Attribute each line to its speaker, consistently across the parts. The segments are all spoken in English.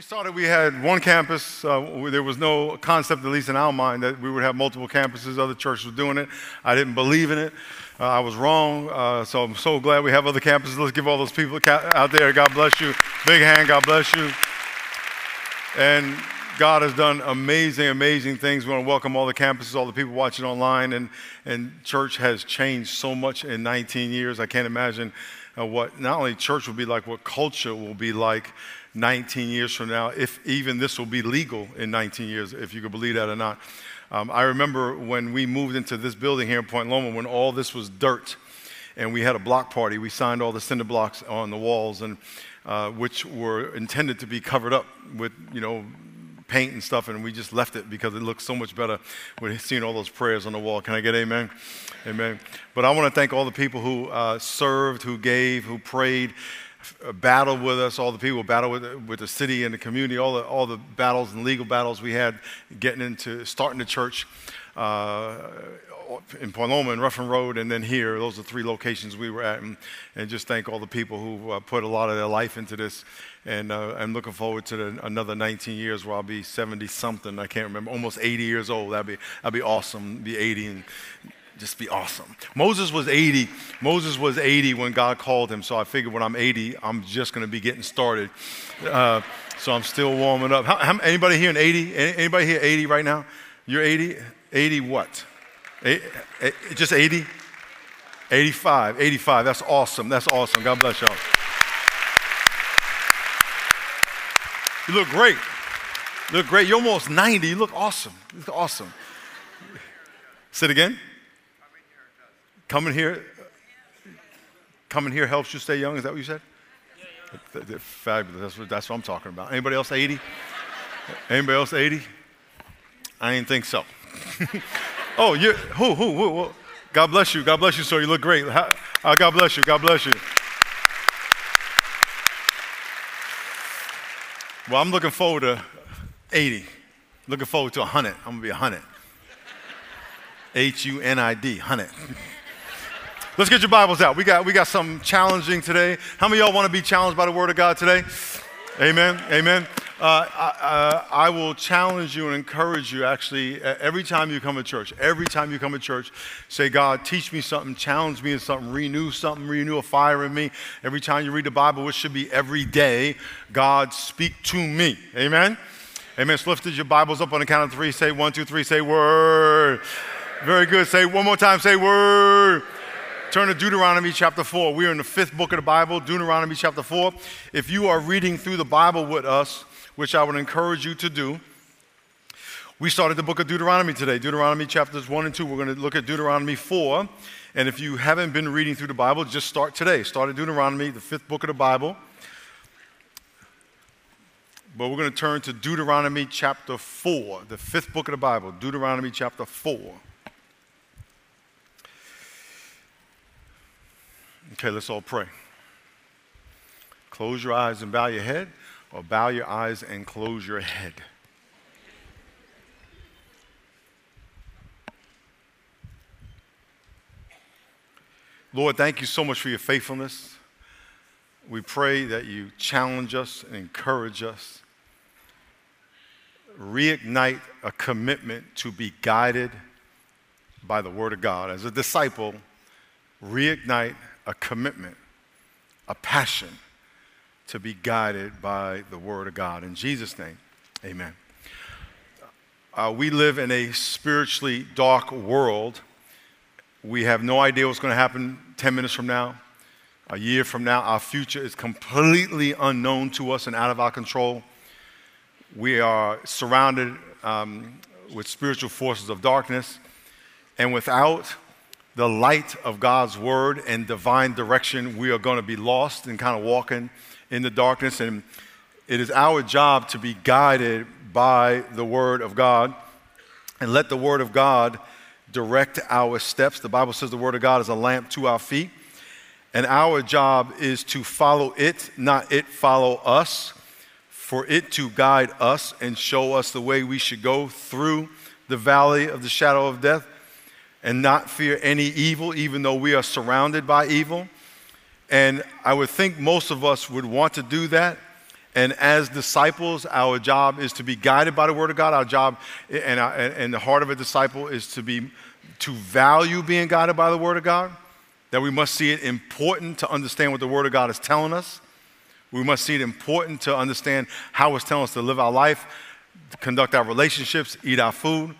Speaker 1: we started, we had one campus. Uh, there was no concept, at least in our mind, that we would have multiple campuses. Other churches were doing it. I didn't believe in it. Uh, I was wrong. Uh, so I'm so glad we have other campuses. Let's give all those people out there, God bless you. Big hand, God bless you. And God has done amazing, amazing things. We want to welcome all the campuses, all the people watching online. And, and church has changed so much in 19 years. I can't imagine uh, what not only church will be like, what culture will be like 19 years from now, if even this will be legal in 19 years, if you could believe that or not. Um, I remember when we moved into this building here in Point Loma when all this was dirt and we had a block party. We signed all the cinder blocks on the walls, and, uh, which were intended to be covered up with, you know, paint and stuff, and we just left it because it looked so much better with seeing all those prayers on the wall. Can I get amen? Amen. But I want to thank all the people who uh, served, who gave, who prayed. Battled with us, all the people battled with, with the city and the community, all the, all the battles and legal battles we had getting into starting the church uh, in Point Loma and Ruffin Road, and then here. Those are three locations we were at. And, and just thank all the people who uh, put a lot of their life into this. And uh, I'm looking forward to the, another 19 years where I'll be 70 something. I can't remember, almost 80 years old. That'd be, that'd be awesome, be 80 and just be awesome. Moses was 80. Moses was 80 when God called him. So I figured when I'm 80, I'm just going to be getting started. Uh, so I'm still warming up. How, how, anybody here in 80? Anybody here 80 right now? You're 80? 80 what? Just 80? 85. 85. That's awesome. That's awesome. God bless y'all. You look great. You look great. You're almost 90. You look awesome. You look awesome. Sit again. Coming here, coming here helps you stay young. Is that what you said? Fabulous. That's what, that's what I'm talking about. Anybody else 80? Anybody else 80? I didn't think so. oh, you who, who, who, who? God bless you. God bless you, sir. You look great. Uh, God bless you. God bless you. Well, I'm looking forward to 80. Looking forward to 100. I'm going to be 100. H U N I D, 100. Let's get your Bibles out. We got, we got something challenging today. How many y'all want to be challenged by the Word of God today? Amen. Amen. Uh, I, uh, I, will challenge you and encourage you actually every time you come to church. Every time you come to church, say, God, teach me something, challenge me in something, renew something, renew a fire in me. Every time you read the Bible, which should be every day, God, speak to me. Amen. Amen. So lift your Bibles up on the count of three. Say one, two, three. Say word. Very good. Say one more time. Say word. Turn to Deuteronomy chapter 4. We are in the fifth book of the Bible, Deuteronomy chapter 4. If you are reading through the Bible with us, which I would encourage you to do, we started the book of Deuteronomy today, Deuteronomy chapters 1 and 2. We're going to look at Deuteronomy 4. And if you haven't been reading through the Bible, just start today. Start at Deuteronomy, the fifth book of the Bible. But we're going to turn to Deuteronomy chapter 4, the fifth book of the Bible, Deuteronomy chapter 4. Okay, let's all pray. Close your eyes and bow your head, or bow your eyes and close your head. Lord, thank you so much for your faithfulness. We pray that you challenge us and encourage us, reignite a commitment to be guided by the Word of God. As a disciple, reignite a commitment, a passion to be guided by the Word of God. In Jesus' name, amen. Uh, we live in a spiritually dark world. We have no idea what's going to happen 10 minutes from now, a year from now. Our future is completely unknown to us and out of our control. We are surrounded um, with spiritual forces of darkness, and without the light of God's word and divine direction, we are going to be lost and kind of walking in the darkness. And it is our job to be guided by the word of God and let the word of God direct our steps. The Bible says the word of God is a lamp to our feet. And our job is to follow it, not it follow us, for it to guide us and show us the way we should go through the valley of the shadow of death and not fear any evil, even though we are surrounded by evil. And I would think most of us would want to do that. And as disciples, our job is to be guided by the Word of God. Our job, and, and the heart of a disciple, is to be to value being guided by the Word of God. That we must see it important to understand what the Word of God is telling us. We must see it important to understand how it's telling us to live our life, conduct our relationships, eat our food.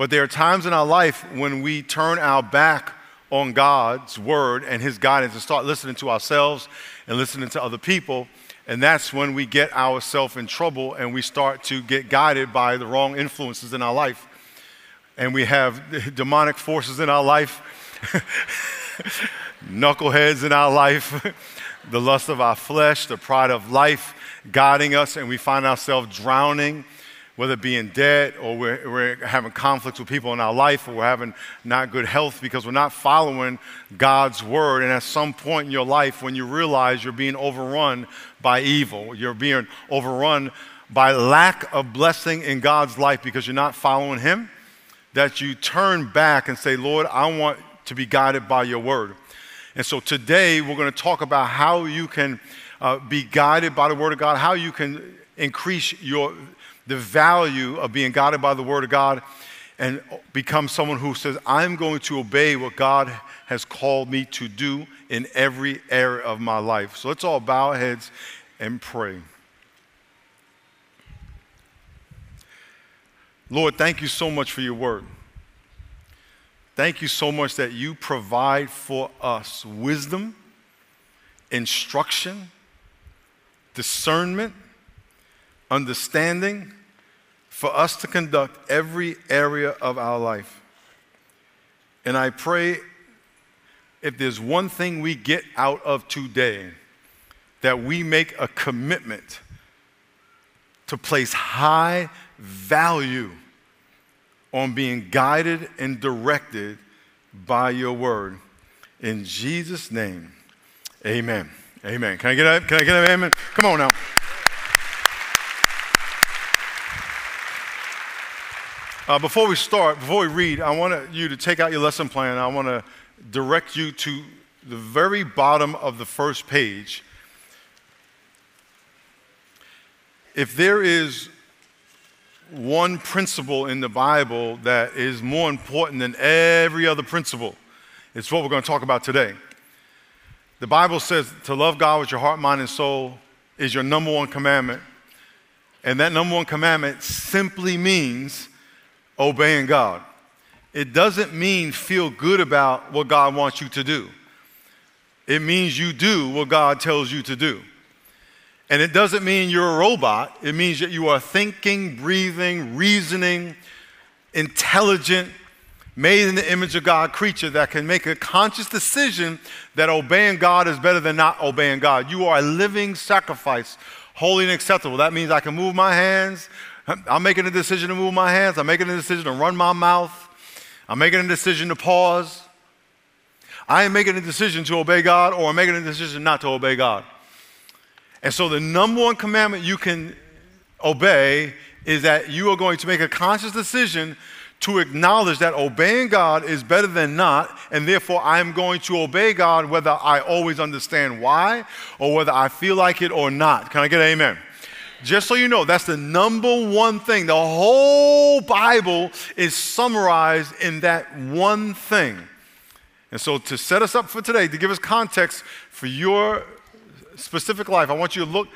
Speaker 1: But there are times in our life when we turn our back on God's word and his guidance and start listening to ourselves and listening to other people. And that's when we get ourselves in trouble and we start to get guided by the wrong influences in our life. And we have demonic forces in our life, knuckleheads in our life, the lust of our flesh, the pride of life guiding us, and we find ourselves drowning whether it be in debt or we're, we're, having conflicts with people in our life or we're having not good health because we're not following God's word. And at some point in your life, when you realize you're being overrun by evil, you're being overrun by lack of blessing in God's life because you're not following Him, that you turn back and say, Lord, I want to be guided by your word. And so today we're going to talk about how you can uh, be guided by the word of God, how you can increase your the value of being guided by the Word of God and become someone who says, I'm going to obey what God has called me to do in every area of my life. So let's all bow our heads and pray. Lord, thank you so much for your word. Thank you so much that you provide for us wisdom, instruction, discernment understanding for us to conduct every area of our life. And I pray if there's one thing we get out of today, that we make a commitment to place high value on being guided and directed by your word. In Jesus' name, amen. Amen. Can I get a, can I get amen? Come on now. Uh, before we start, before we read, I want you to take out your lesson plan. I want to direct you to the very bottom of the first page. If there is one principle in the Bible that is more important than every other principle, it's what we're going to talk about today. The Bible says to love God with your heart, mind, and soul is your number one commandment. And that number one commandment simply means obeying God. It doesn't mean feel good about what God wants you to do. It means you do what God tells you to do. And it doesn't mean you're a robot. It means that you are thinking, breathing, reasoning, intelligent, made in the image of God creature that can make a conscious decision that obeying God is better than not obeying God. You are a living sacrifice, holy and acceptable. That means I can move my hands, I'm making a decision to move my hands. I'm making a decision to run my mouth. I'm making a decision to pause. I am making a decision to obey God or I'm making a decision not to obey God. And so the number one commandment you can obey is that you are going to make a conscious decision to acknowledge that obeying God is better than not, and therefore I am going to obey God whether I always understand why or whether I feel like it or not. Can I get an amen? Just so you know, that's the number one thing. The whole Bible is summarized in that one thing. And so, to set us up for today, to give us context for your specific life, I want you to look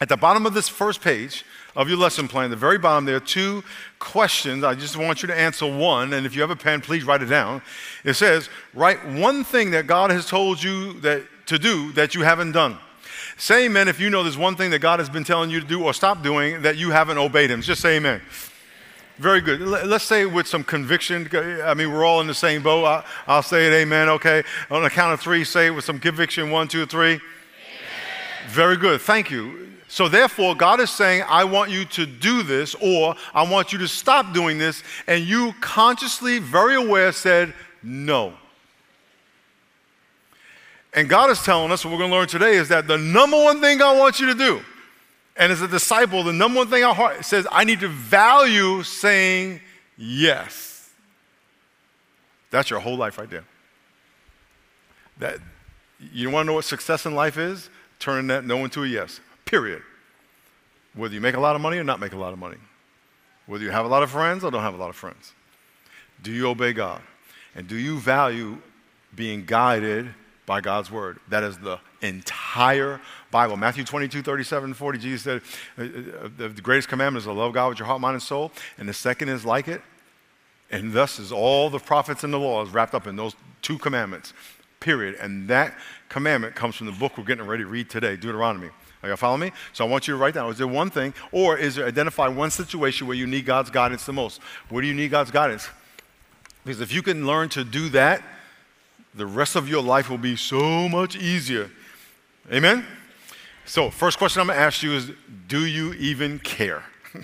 Speaker 1: at the bottom of this first page of your lesson plan, the very bottom, there are two questions. I just want you to answer one. And if you have a pen, please write it down. It says, Write one thing that God has told you that, to do that you haven't done. Say amen if you know there's one thing that God has been telling you to do or stop doing that you haven't obeyed Him. Just say amen. Very good. Let's say it with some conviction. I mean, we're all in the same boat. I'll say it, amen, okay? On the count of three, say it with some conviction. One, two, three. Amen. Very good. Thank you. So, therefore, God is saying, I want you to do this, or I want you to stop doing this. And you consciously, very aware, said, No. And God is telling us, what we're going to learn today is that the number one thing God wants you to do, and as a disciple, the number one thing our heart says, I need to value saying yes. That's your whole life right there. That you want to know what success in life is? Turning that no into a yes. period. Whether you make a lot of money or not make a lot of money. Whether you have a lot of friends or don't have a lot of friends. Do you obey God? And do you value being guided by God's word? That is the entire Bible. Matthew 22, 37, 40, Jesus said, uh, uh, The greatest commandment is to love God with your heart, mind, and soul. And the second is like it. And thus is all the prophets and the laws wrapped up in those two commandments, period. And that commandment comes from the book we're getting ready to read today, Deuteronomy. Are you follow me? So I want you to write down, is there one thing, or is there identify one situation where you need God's guidance the most? Where do you need God's guidance? Because if you can learn to do that, the rest of your life will be so much easier. Amen? So, first question I'm going to ask you is Do you even care?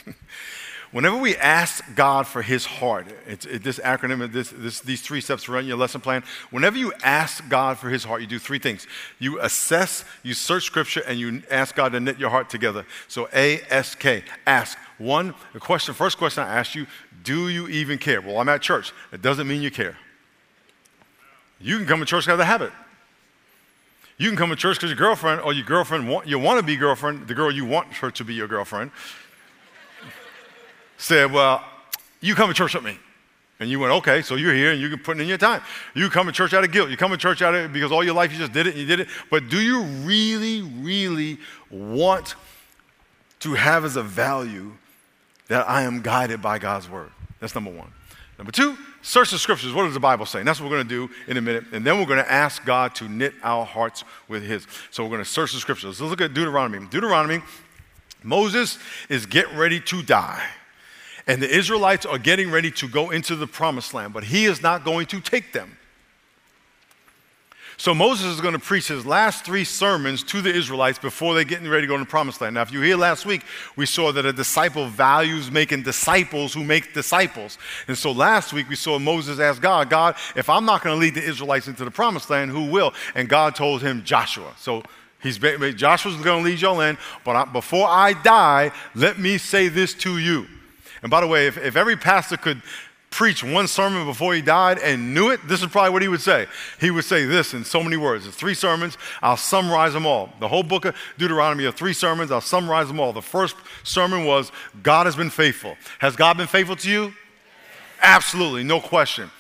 Speaker 1: Whenever we ask God for His heart, it's, it, this acronym, this, this, these three steps run your lesson plan. Whenever you ask God for His heart, you do three things. You assess, you search Scripture, and you ask God to knit your heart together. So A S K, ask. One, the question, first question I ask you: Do you even care? Well, I'm at church. It doesn't mean you care. You can come to church because of habit. You can come to church because your girlfriend or your girlfriend want, you want to be girlfriend, the girl you want her to be your girlfriend, said, Well, you come to church with me. And you went, okay, so you're here and you're putting in your time. You come to church out of guilt. You come to church out of because all your life you just did it and you did it. But do you really, really want to have as a value that I am guided by God's word? That's number one. Number two, search the scriptures. What does the Bible say? And that's what we're going to do in a minute. And then we're going to ask God to knit our hearts with His. So we're going to search the scriptures. Let's look at Deuteronomy. Deuteronomy, Moses is getting ready to die. And the Israelites are getting ready to go into the promised land, but he is not going to take them. So Moses is going to preach his last three sermons to the Israelites before they're getting ready to go into the promised land. Now, if you hear last week, we saw that a disciple values making disciples who make disciples. And so last week we saw Moses ask God, God, if I'm not going to lead the Israelites into the promised land, who will? And God told him Joshua. So he's Joshua's going to lead y'all in, but I, before I die, let me say this to you. And by the way, if, if every pastor could preach one sermon before he died and knew it, this is probably what he would say. He would say this in so many words. It's three sermons. I'll summarize them all. The whole book of Deuteronomy are three sermons. I'll summarize them all. The first sermon was God has been faithful. Has God been faithful to you? Absolutely, no question.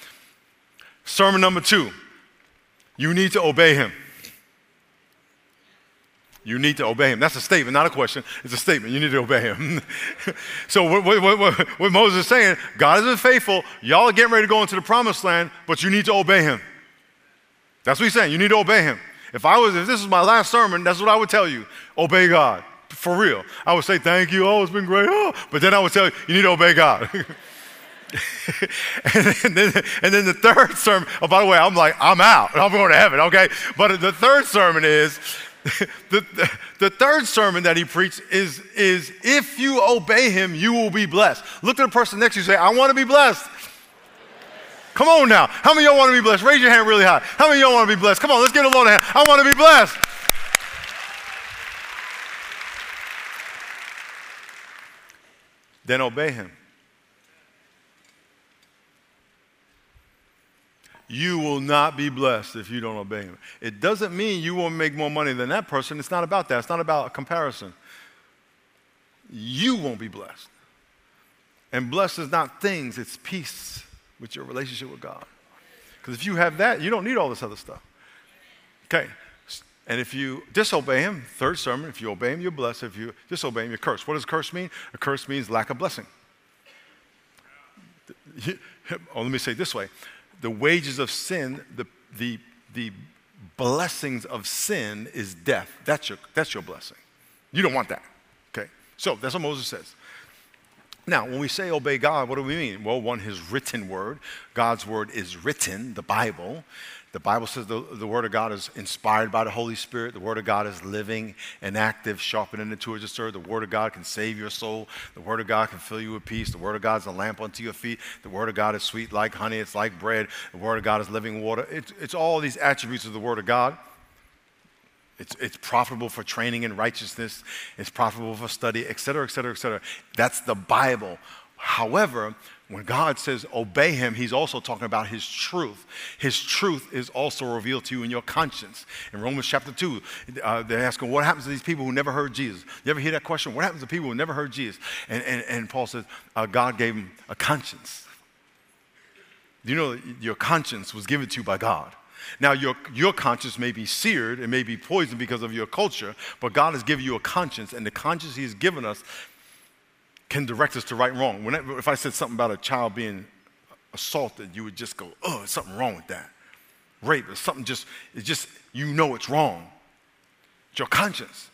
Speaker 1: Sermon number two, you need to obey him. You need to obey him. That's a statement, not a question. It's a statement. You need to obey him. so, what, what, what, what, Moses is saying, God is faithful. Y'all are getting ready to go into the promised land, but you need to obey him. That's what he's saying. You need to obey him. If I was, if this is my last sermon, that's what I would tell you. Obey God. For real. I would say, thank you. Oh, it's been great. Oh. But then I would tell you, you need to obey God. and, then, and then the third sermon, oh, by the way, I'm like, I'm out. I'm going to heaven, okay? But the third sermon is, the, the, the, third sermon that he preached is, is if you obey him, you will be blessed. Look at the person next to you say, I want to be blessed. Come on now. How many of y'all want to be blessed? Raise your hand really high. How many of y'all want to be blessed? Come on, let's get a load of hand. I want to be blessed. then obey him. You will not be blessed if you don't obey him. It doesn't mean you won't make more money than that person. It's not about that. It's not about a comparison. You won't be blessed. And blessed is not things, it's peace with your relationship with God. Because if you have that, you don't need all this other stuff. Okay. And if you disobey him, third sermon, if you obey him, you're blessed. If you disobey him, you're cursed. What does curse mean? A curse means lack of blessing. Oh, let me say it this way the wages of sin, the, the, the blessings of sin is death. That's your, that's your blessing. You don't want that. Okay? So that's what Moses says. Now, when we say obey God, what do we mean? Well, one, his written word. God's word is written, the Bible. The Bible says the, the Word of God is inspired by the Holy Spirit. The Word of God is living and active, sharpening the two-edged sword. The Word of God can save your soul. The Word of God can fill you with peace. The Word of God is a lamp unto your feet. The Word of God is sweet like honey. It's like bread. The Word of God is living water. It's, it's all these attributes of the Word of God. It's, it's profitable for training in righteousness. It's profitable for study, etc., etc., etc. That's the Bible. However, when God says obey him, he's also talking about his truth. His truth is also revealed to you in your conscience. In Romans chapter 2, uh, they're asking, What happens to these people who never heard Jesus? You ever hear that question? What happens to people who never heard Jesus? And, and, and Paul says, uh, God gave them a conscience. Do You know, your conscience was given to you by God. Now, your, your conscience may be seared, it may be poisoned because of your culture, but God has given you a conscience, and the conscience He's given us can direct us to right and wrong. Whenever, if I said something about a child being assaulted, you would just go, oh, something wrong with that. Rape, or something just, it's just, you know it's wrong. It's your conscience.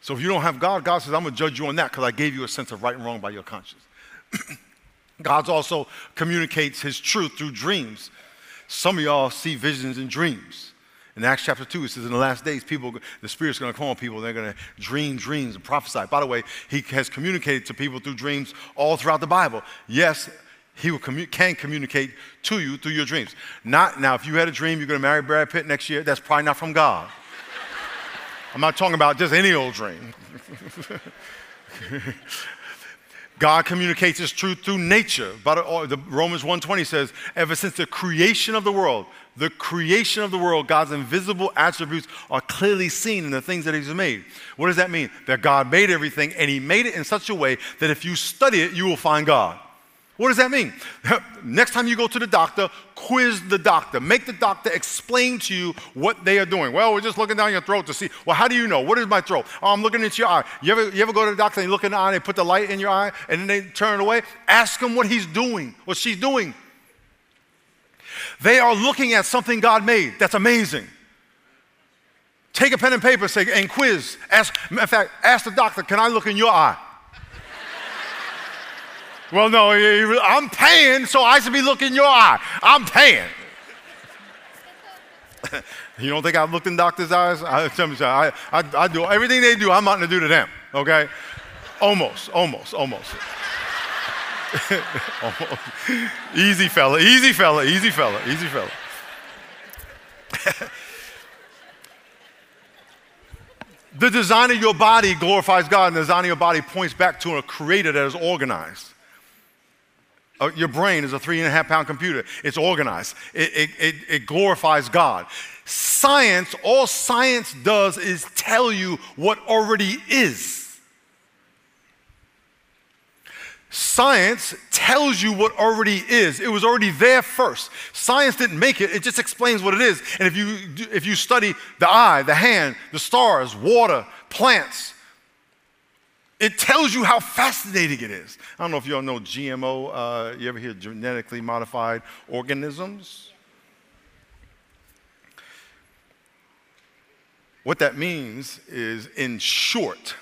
Speaker 1: So if you don't have God, God says, I'm going to judge you on that because I gave you a sense of right and wrong by your conscience. God also communicates his truth through dreams. Some of y'all see visions and dreams. In Acts chapter 2, it says, In the last days, people, the Spirit's going to come on people, they're going to dream dreams and prophesy. By the way, He has communicated to people through dreams all throughout the Bible. Yes, He commu- can communicate to you through your dreams. Not now, if you had a dream you're going to marry Brad Pitt next year, that's probably not from God. I'm not talking about just any old dream. God communicates His truth through nature. But oh, the Romans 1:20 says, "Ever since the creation of the world, the creation of the world, God's invisible attributes are clearly seen in the things that He's made." What does that mean? That God made everything, and He made it in such a way that if you study it, you will find God. What does that mean? Next time you go to the doctor, quiz the doctor. Make the doctor explain to you what they are doing. Well, we're just looking down your throat to see. Well, how do you know? What is my throat? Oh, I'm looking into your eye. You ever, you ever go to the doctor and you look in the eye and they put the light in your eye and then they turn it away? Ask him what he's doing, what she's doing. They are looking at something God made. That's amazing. Take a pen and paper say, and quiz. Ask, in fact, ask the doctor, can I look in your eye? Well, no, I'm paying, so I should be looking your eye. I'm paying. you don't think I've looked in doctors' eyes? I, I, I, I do everything they do, I'm not going to do to them, okay? Almost, almost, almost. Easy fella, easy fella, easy fella, easy fella. the design of your body glorifies God, and the design of your body points back to a creator that is organized. Uh, your brain is a three and a half pound computer. It's organized, it, it, it, it glorifies God. Science, all science does is tell you what already is. Science tells you what already is. It was already there first. Science didn't make it, it just explains what it is. And if you, if you study the eye, the hand, the stars, water, plants, it tells you how fascinating it is. I don't know if you all know GMO. Uh, you ever hear genetically modified organisms? What that means is, in short,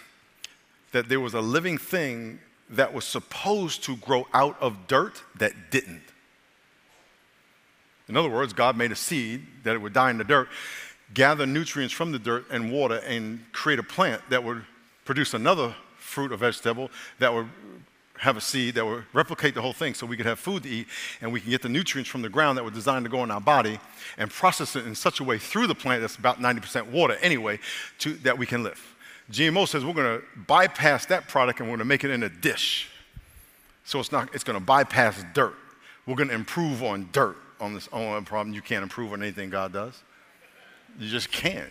Speaker 1: that there was a living thing that was supposed to grow out of dirt that didn't. In other words, God made a seed that it would die in the dirt, gather nutrients from the dirt and water, and create a plant that would produce another fruit or vegetable that would have a seed that would replicate the whole thing so we could have food to eat and we can get the nutrients from the ground that were designed to go in our body and process it in such a way through the plant that's about 90% water anyway to, that we can live. GMO says we're going to bypass that product and we're going to make it in a dish. So it's, not, it's going to bypass dirt. We're going to improve on dirt on this on problem. You can't improve on anything God does. You just can't.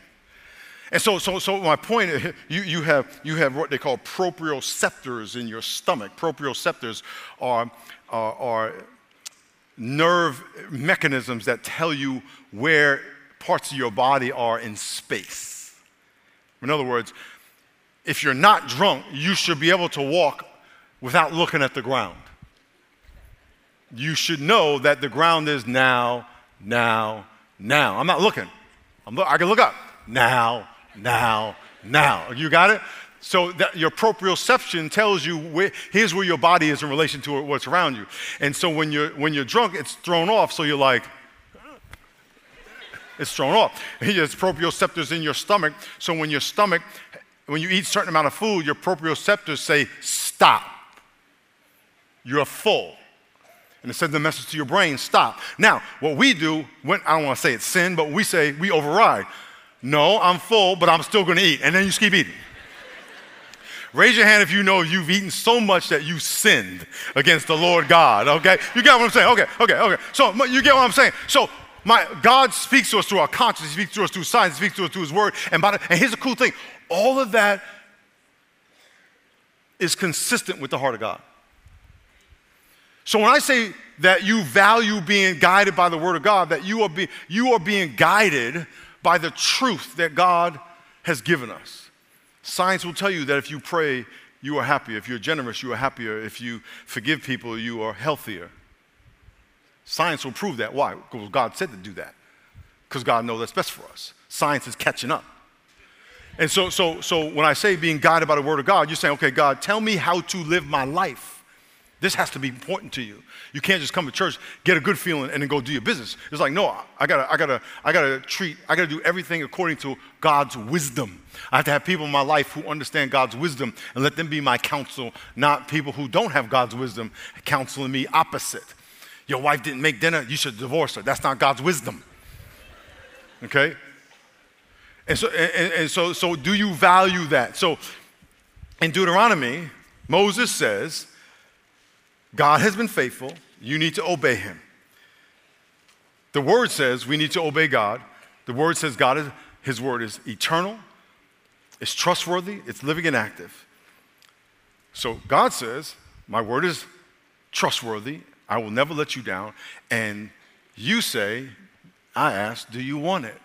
Speaker 1: And so, so, so my point is you, you, have, you have what they call proprioceptors in your stomach. Proprioceptors are, are, are nerve mechanisms that tell you where parts of your body are in space. In other words, if you're not drunk, you should be able to walk without looking at the ground. You should know that the ground is now, now, now. I'm not looking. I'm I can look up. Now, now, now. You got it? So that your proprioception tells you where, here's where your body is in relation to what's around you. And so when you're, when you're drunk, it's thrown off. So you're like, it's thrown off. There's proprioceptors in your stomach. So when your stomach, when you eat a certain amount of food, your proprioceptors say, stop. You're full. And it sends a message to your brain, stop. Now, what we do, when, I don't want to say it's sin, but we say we override. No, I'm full, but I'm still going to eat. And then you just keep eating. Raise your hand if you know you've eaten so much that you sinned against the Lord God, okay? You get what I'm saying? Okay, okay, okay. So you get what I'm saying? So my God speaks to us through our conscience, He speaks to us through science, He speaks to us through His Word. And, the, and here's the cool thing all of that is consistent with the heart of God. So when I say that you value being guided by the Word of God, that you are, be, you are being guided by the truth that God has given us. Science will tell you that if you pray, you are happier. If you're generous, you are happier. If you forgive people, you are healthier. Science will prove that. Why? Because God said to do that. Because God knows that's best for us. Science is catching up. And so, so, so when I say being guided by the Word of God, you're saying, okay, God, tell me how to live my life. This has to be important to you. You can't just come to church, get a good feeling, and then go do your business. It's like, no, I gotta, I gotta, I gotta treat, I gotta do everything according to God's wisdom. I have to have people in my life who understand God's wisdom and let them be my counsel, not people who don't have God's wisdom counseling me opposite. Your wife didn't make dinner, you should divorce her. That's not God's wisdom. Okay? And so, and, and so, so do you value that? So in Deuteronomy, Moses says, God has been faithful. You need to obey him. The word says we need to obey God. The word says God is, his word is eternal, it's trustworthy, it's living and active. So God says, My word is trustworthy. I will never let you down. And you say, I ask, do you want it?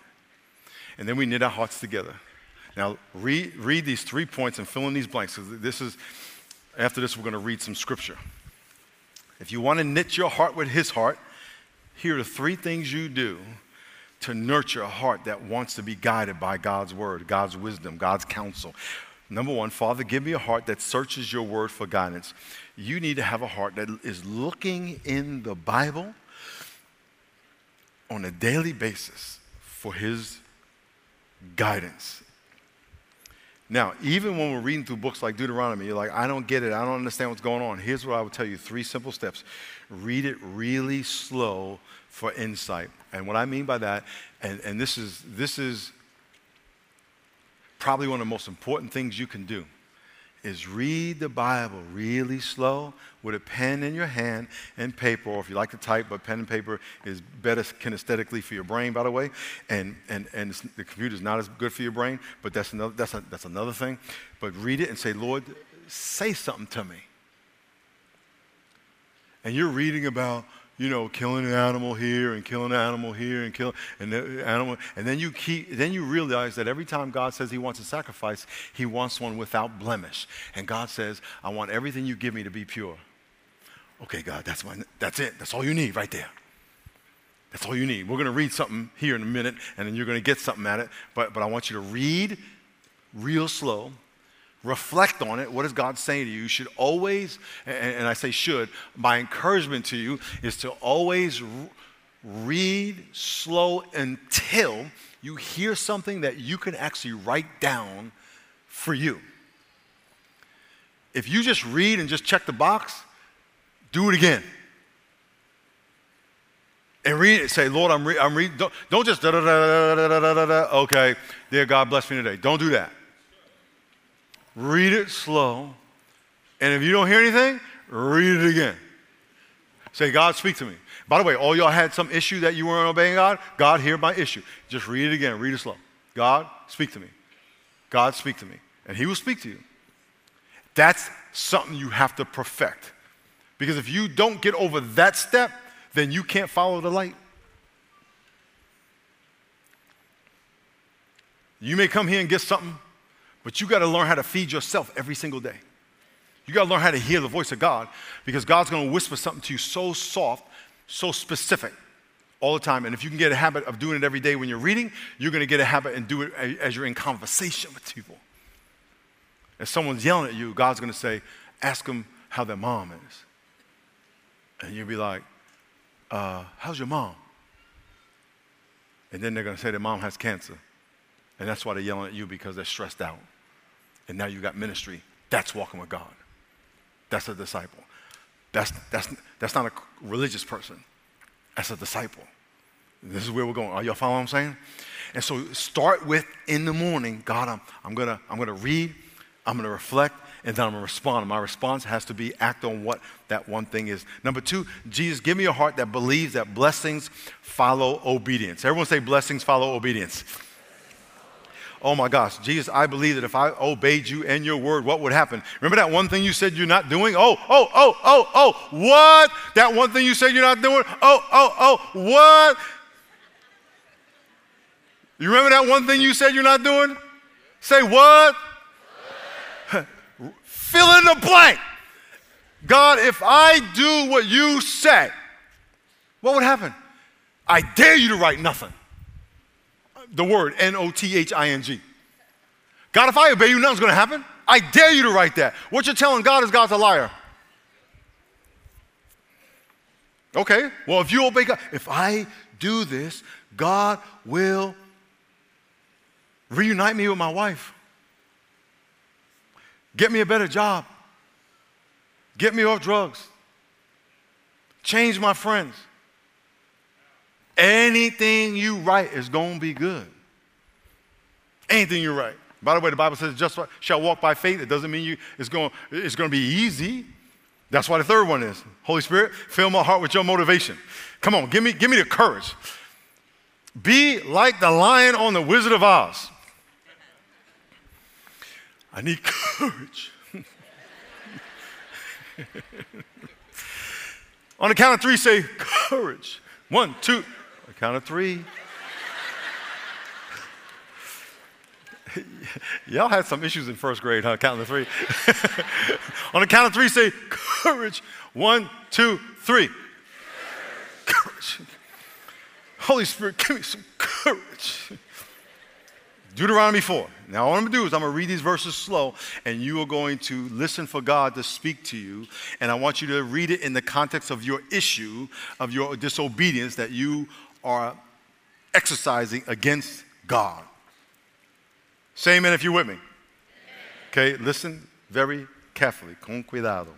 Speaker 1: And then we knit our hearts together. Now, read, read these three points and fill in these blanks. This is, after this, we're going to read some scripture. If you want to knit your heart with His heart, here are three things you do to nurture a heart that wants to be guided by God's word, God's wisdom, God's counsel. Number one, Father, give me a heart that searches your word for guidance. You need to have a heart that is looking in the Bible on a daily basis for His guidance now, even when we're reading through books like Deuteronomy, you're like, I don't get it. I don't understand what's going on. Here's what I would tell you three simple steps. Read it really slow for insight. And what I mean by that, and, and this, is, this is probably one of the most important things you can do, is read the Bible really slow with a pen in your hand and paper, or if you like to type, but pen and paper is better kinesthetically for your brain, by the way. And, and, and the computer is not as good for your brain, but that's another, that's, a, that's another thing. But read it and say, Lord, say something to me. And you're reading about you know, killing an animal here and killing an animal here and killing an animal. And then you keep, then you realize that every time God says he wants a sacrifice, he wants one without blemish. And God says, I want everything you give me to be pure. Okay, God, that's my, that's it. That's all you need right there. That's all you need. We're going to read something here in a minute, and then you're going to get something at it. But, but I want you to read real slow reflect on it. What is God saying to you? You should always, and, I say should, my encouragement to you is to always read slow until you hear something that you can actually write down for you. If you just read and just check the box, do it again. And read it. Say, Lord, I'm reading. I'm reading. Don't, don't just da da da da da da da. Okay, dear God, bless me today. Don't do that read it slow, and if you don't hear anything, read it again. Say, God, speak to me. By the way, all y'all had some issue that you weren't obeying God. God, hear my issue. Just read it again. Read it slow. God, speak to me. God, speak to me. And He will speak to you. That's something you have to perfect. Because if you don't get over that step, then you can't follow the light. You may come here and get something but you got to learn how to feed yourself every single day. You got to learn how to hear the voice of God because God's going to whisper something to you so soft, so specific all the time. And if you can get a habit of doing it every day when you're reading, you're going to get a habit and do it as you're in conversation with people. If someone's yelling at you, God's going to say, ask them how their mom is. And you'll be like, uh, how's your mom? And then they're going to say their mom has cancer. And that's why they're yelling at you because they're stressed out and now you got ministry. That's walking with God. That's a disciple. That's, that's, that's not a religious person. That's a disciple. This is where we're going. Are y'all following what I'm saying? And so start with in the morning, God, I'm, I'm gonna I'm gonna read, I'm gonna reflect, and then I'm going to respond. My response has to be act on what that one thing is. Number two, Jesus, give me a heart that believes that blessings follow obedience. Everyone say blessings follow obedience. Oh my gosh, Jesus, I believe that if I obeyed you and your word, what would happen? Remember that one thing you said you're not doing? Oh, oh, oh, oh, oh, what? That one thing you said you're not doing? Oh, oh, oh, what? You remember that one thing you said you're not doing? Say what? Fill in the blank. God, if I do what you say, what would happen? I dare you to write nothing. The word N O T H I N G. God, if I obey you, nothing's going to happen. I dare you to write that. What you're telling God is God's a liar. Okay, well, if you obey God, if I do this, God will reunite me with my wife, get me a better job, get me off drugs, change my friends. Anything you write is going to be good. Anything you write. By the way, the Bible says, just shall walk by faith. It doesn't mean you, it's, going, it's going to be easy. That's why the third one is Holy Spirit, fill my heart with your motivation. Come on, give me, give me the courage. Be like the lion on the Wizard of Oz. I need courage. on the count of three, say courage. One, two. Count of three. Y'all had some issues in first grade, huh? Counting to three. On the count of three, say courage. One, two, three. Courage. Holy Spirit, give me some courage. Deuteronomy 4. Now, what I'm going to do is I'm going to read these verses slow, and you are going to listen for God to speak to you. And I want you to read it in the context of your issue, of your disobedience that you are exercising against God. Say amen if you're with me. Okay, listen very carefully. Con cuidado.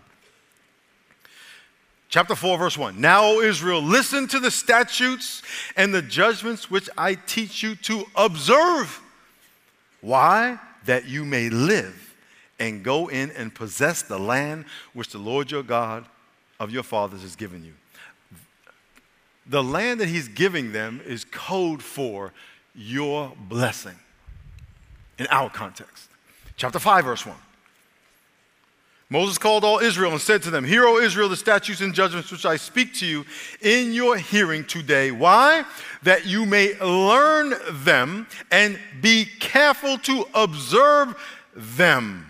Speaker 1: Chapter 4, verse 1. Now, O Israel, listen to the statutes and the judgments which I teach you to observe. Why? That you may live and go in and possess the land which the Lord your God of your fathers has given you. The land that he's giving them is code for your blessing in our context. Chapter 5, verse 1. Moses called all Israel and said to them, Hear, O Israel, the statutes and judgments which I speak to you in your hearing today. Why? That you may learn them and be careful to observe them.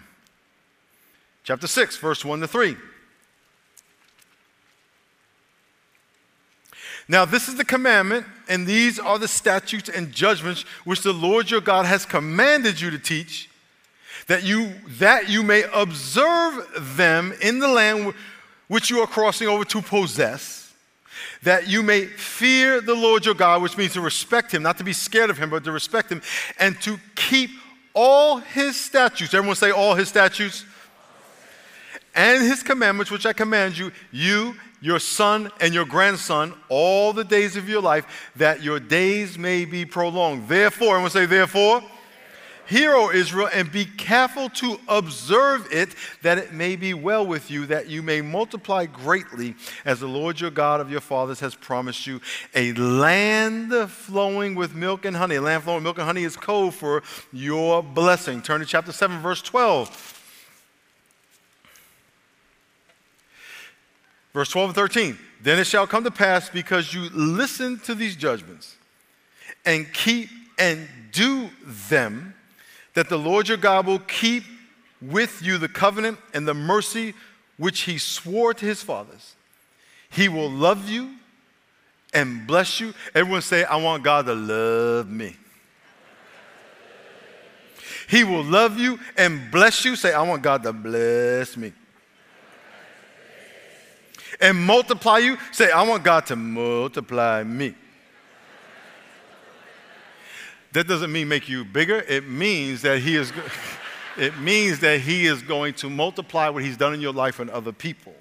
Speaker 1: Chapter 6, verse 1 to 3. Now, this is the commandment, and these are the statutes and judgments which the Lord your God has commanded you to teach, that you, that you may observe them in the land which you are crossing over to possess, that you may fear the Lord your God, which means to respect him, not to be scared of him, but to respect him, and to keep all his statutes. Everyone say, all his statutes. And his commandments, which I command you, you your son and your grandson all the days of your life, that your days may be prolonged. Therefore, I'm going to say, therefore, hear, O Israel, and be careful to observe it, that it may be well with you, that you may multiply greatly, as the Lord your God of your fathers has promised you, a land flowing with milk and honey. A land flowing with milk and honey is code for your blessing. Turn to chapter 7, verse 12. Verse 12 and 13. Then it shall come to pass because you listen to these judgments and keep and do them, that the Lord your God will keep with you the covenant and the mercy which he swore to his fathers. He will love you and bless you. Everyone say, I want God to love me. He will love you and bless you. Say, I want God to bless me and multiply you. Say, I want God to multiply me. That doesn't mean make you bigger. It means that he is it means that he is going to multiply what he's done in your life and other people.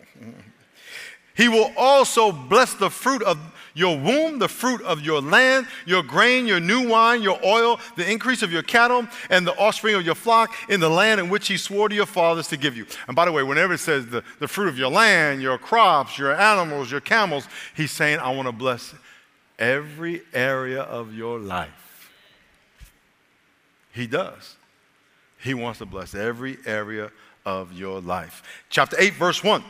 Speaker 1: He will also bless the fruit of your womb, the fruit of your land, your grain, your new wine, your oil, the increase of your cattle, and the offspring of your flock in the land in which he swore to your fathers to give you. And by the way, whenever it says the, the fruit of your land, your crops, your animals, your camels, he's saying, I want to bless every area of your life. He does. He wants to bless every area of your life. Chapter 8, verse 1.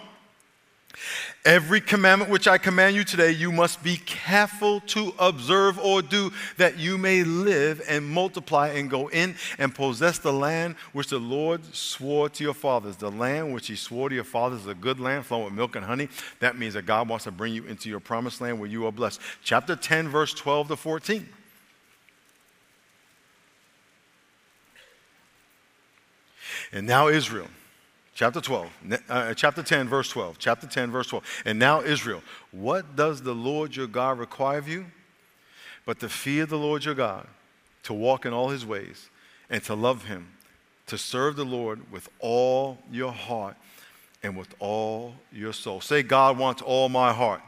Speaker 1: Every commandment which I command you today, you must be careful to observe or do, that you may live and multiply and go in and possess the land which the Lord swore to your fathers. The land which He swore to your fathers is a good land flowing with milk and honey. That means that God wants to bring you into your promised land where you are blessed. Chapter 10, verse 12 to 14. And now, Israel chapter 12, uh, chapter 10, verse 12. Chapter 10, verse 12. And now, Israel, what does the Lord your God require of you? But to fear the Lord your God, to walk in all his ways, and to love him, to serve the Lord with all your heart and with all your soul. Say, God wants all my heart,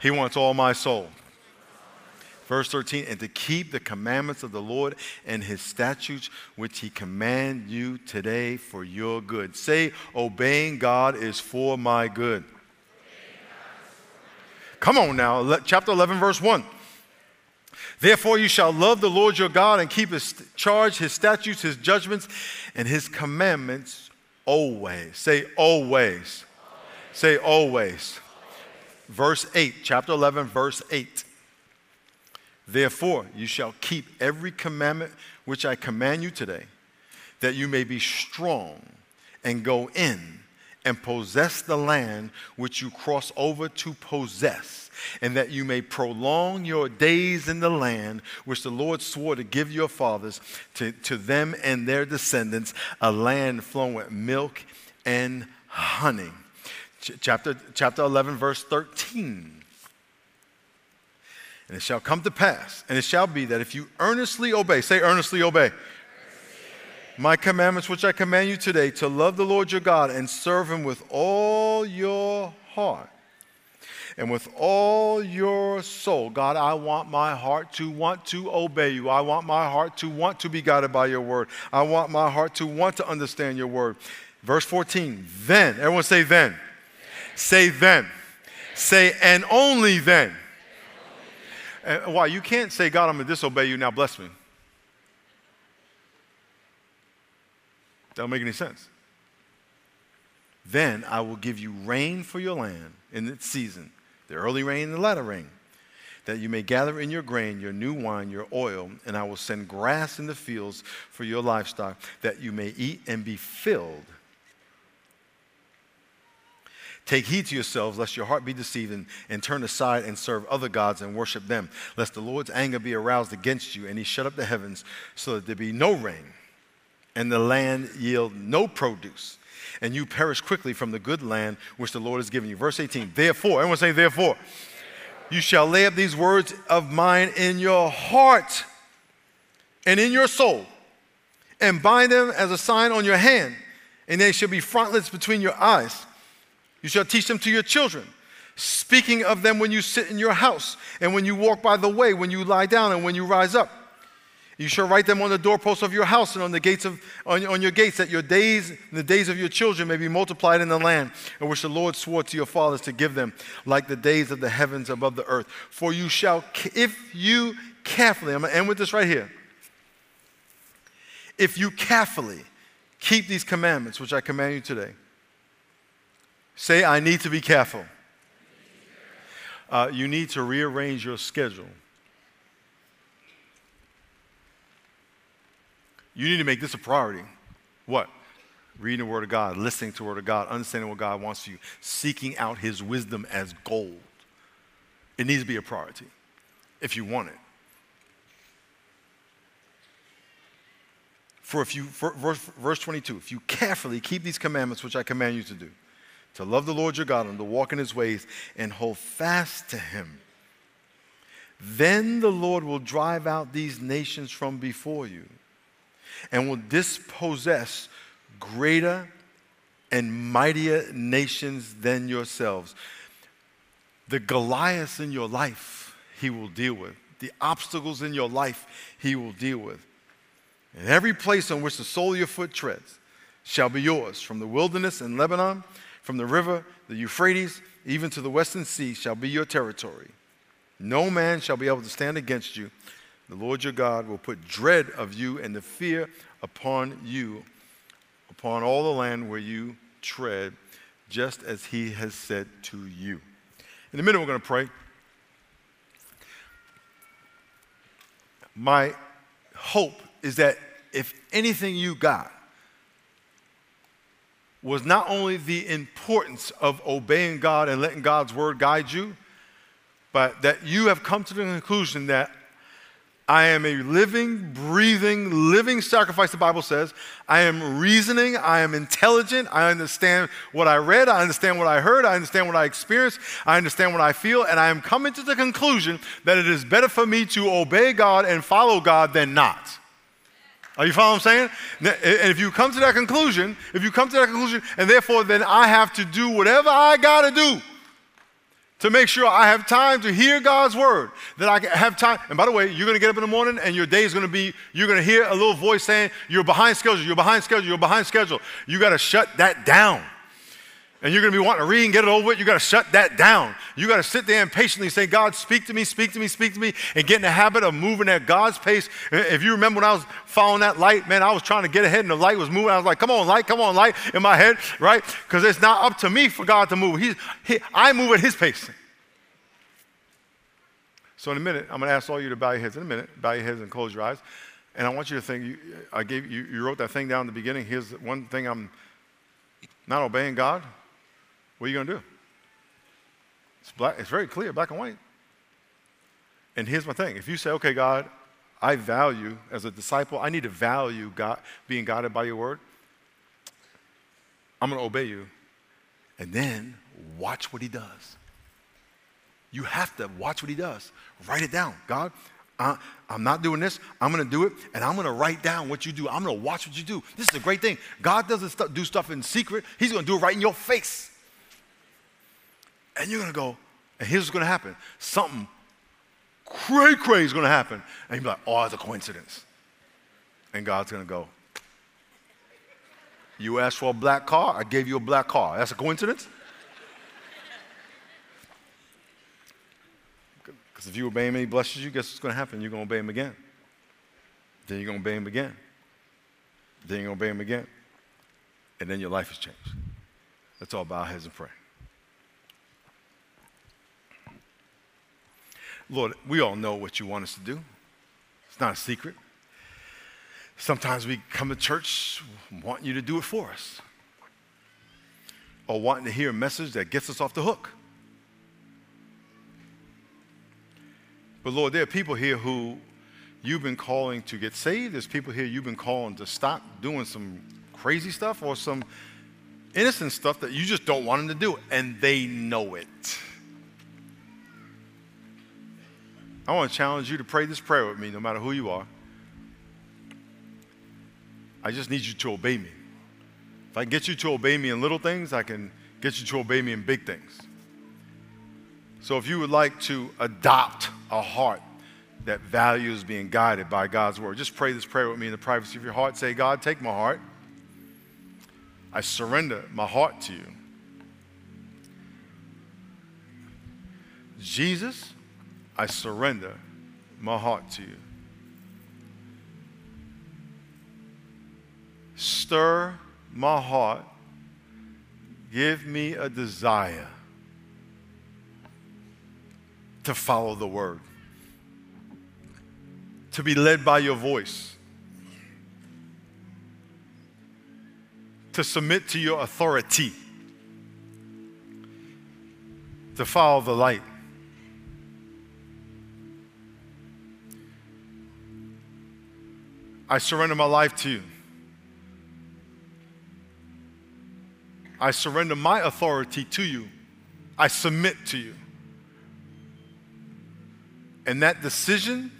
Speaker 1: He wants all my soul. Verse 13, and to keep the commandments of the Lord and his statutes, which he command you today for your good. Say, obeying God is for my good. Come on now, chapter 11, verse 1. Therefore, you shall love the Lord your God and keep his charge, his statutes, his judgments, and his commandments always. Say, always. always. Say, always. always. Verse 8, chapter 11, verse 8. Therefore, you shall keep every commandment which I command you today, that you may be strong and go in and possess the land which you cross over to possess, and that you may prolong your days in the land which the Lord swore to give your fathers, to, to them and their descendants, a land flowing with milk and honey. Ch- chapter, chapter 11, verse 13. And it shall come to pass, and it shall be that if you earnestly obey, say earnestly obey, my commandments which I command you today, to love the Lord your God and serve him with all your heart and with all your soul. God, I want my heart to want to obey you. I want my heart to want to be guided by your word. I want my heart to want to understand your word. Verse 14, then, everyone say then. Say then. Say, and only then and why? You can't say, God, I'm going to disobey you, now bless me. That don't make any sense. Then I will give you rain for your land in its season, the early rain and the latter rain, that you may gather in your grain, your new wine, your oil, and I will send grass in the fields for your livestock, that you may eat and be filled Take heed to yourselves, lest your heart be deceived, and, and turn aside and serve other gods and worship them, lest the Lord's anger be aroused against you, and he shut up the heavens so that there be no rain, and the land yield no produce, and you perish quickly from the good land which the Lord has given you. Verse 18, therefore, everyone say, therefore, you shall lay up these words of mine in your heart and in your soul, and bind them as a sign on your hand, and they shall be frontlets between your eyes you shall teach them to your children, speaking of them when you sit in your house, and when you walk by the way, when you lie down, and when you rise up. You shall write them on the doorposts of your house and on the gates of on, on your gates, that your days and the days of your children may be multiplied in the land, in which the Lord swore to your fathers to give them, like the days of the heavens above the earth. For you shall, if you carefully, I'm gonna end with this right here. If you carefully keep these commandments which I command you today Say, I need to be careful. Uh, you need to rearrange your schedule. You need to make this a priority. What? Reading the Word of God, listening to the Word of God, understanding what God wants you, seeking out His wisdom as gold. It needs to be a priority if you want it. For if you, for, verse, verse 22, if you carefully keep these commandments which I command you to do, to love the Lord your God and to walk in his ways and hold fast to him. Then the Lord will drive out these nations from before you and will dispossess greater and mightier nations than yourselves. The Goliaths in your life, he will deal with. The obstacles in your life, he will deal with. And every place on which the sole of your foot treads shall be yours, from the wilderness in Lebanon, from the river, the Euphrates, even to the western sea, shall be your territory. No man shall be able to stand against you. The Lord your God will put dread of you and the fear upon you, upon all the land where you tread, just as he has said to you. In a minute, we're going to pray. My hope is that if anything you got was not only the importance of obeying God and letting God's word guide you, but that you have come to the conclusion that I am a living, breathing, living sacrifice, the Bible says. I am reasoning. I am intelligent. I understand what I read. I understand what I heard. I understand what I experienced. I understand what I feel. And I am coming to the conclusion that it is better for me to obey God and follow God than not. Are you following what I'm saying? And if you come to that conclusion, if you come to that conclusion, and therefore then I have to do whatever I got to do to make sure I have time to hear God's word, that I have time. And by the way, you're going to get up in the morning and your day is going to be, you're going to hear a little voice saying, You're behind schedule, you're behind schedule, you're behind schedule. You got to shut that down and you're going to be wanting to read and get it over with, you got to shut that down. You got to sit there and patiently say, God, speak to me, speak to me, speak to me, and get in the habit of moving at God's pace. If you remember when I was following that light, man, I was trying to get ahead and the light was moving. I was like, come on, light, come on, light, in my head, right? Because it's not up to me for God to move. He, I move at His pace. So in a minute, I'm going to ask all you to bow your heads. In a minute, bow your heads and close your eyes. And I want you to think, you, I gave you, you wrote that thing down in the beginning. Here's one thing I'm not obeying God. What are you going to do? It's, black, it's very clear, black and white. And here's my thing if you say, okay, God, I value, as a disciple, I need to value God, being guided by your word, I'm going to obey you. And then watch what he does. You have to watch what he does. Write it down. God, uh, I'm not doing this. I'm going to do it, and I'm going to write down what you do. I'm going to watch what you do. This is a great thing. God doesn't st- do stuff in secret, He's going to do it right in your face. And you're going to go, and here's what's going to happen something cray cray is going to happen. And you're like, oh, it's a coincidence. And God's going to go, you asked for a black car, I gave you a black car. That's a coincidence? Because if you obey him and he blesses you, guess what's going to happen? You're going to obey him again. Then you're going to obey him again. Then you're going to obey him again. And then your life has changed. Let's all bow our heads and pray. Lord, we all know what you want us to do. It's not a secret. Sometimes we come to church wanting you to do it for us or wanting to hear a message that gets us off the hook. But Lord, there are people here who you've been calling to get saved. There's people here you've been calling to stop doing some crazy stuff or some innocent stuff that you just don't want them to do, and they know it. I want to challenge you to pray this prayer with me, no matter who you are. I just need you to obey me. If I can get you to obey me in little things, I can get you to obey me in big things. So if you would like to adopt a heart that values being guided by God's word, just pray this prayer with me in the privacy of your heart. Say, God, take my heart. I surrender my heart to you. Jesus, I surrender my heart to you. Stir my heart. Give me a desire to follow the word, to be led by your voice, to submit to your authority, to follow the light. I surrender my life to you. I surrender my authority to you. I submit to you. And that decision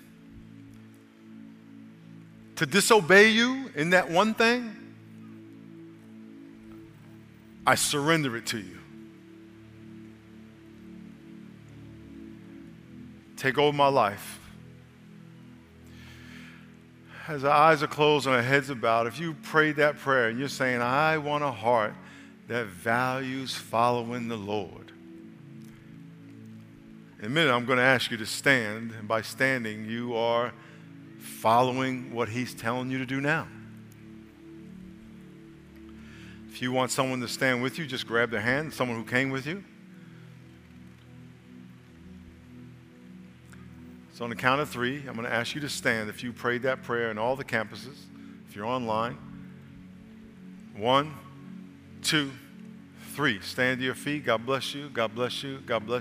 Speaker 1: to disobey you in that one thing, I surrender it to you. Take over my life. As our eyes are closed and our heads are bowed, if you prayed that prayer and you're saying, I want a heart that values following the Lord. In a minute, I'm going to ask you to stand, and by standing, you are following what He's telling you to do now. If you want someone to stand with you, just grab their hand, someone who came with you. So, on the count of three, I'm going to ask you to stand if you prayed that prayer in all the campuses, if you're online. One, two, three. Stand to your feet. God bless you. God bless you. God bless you.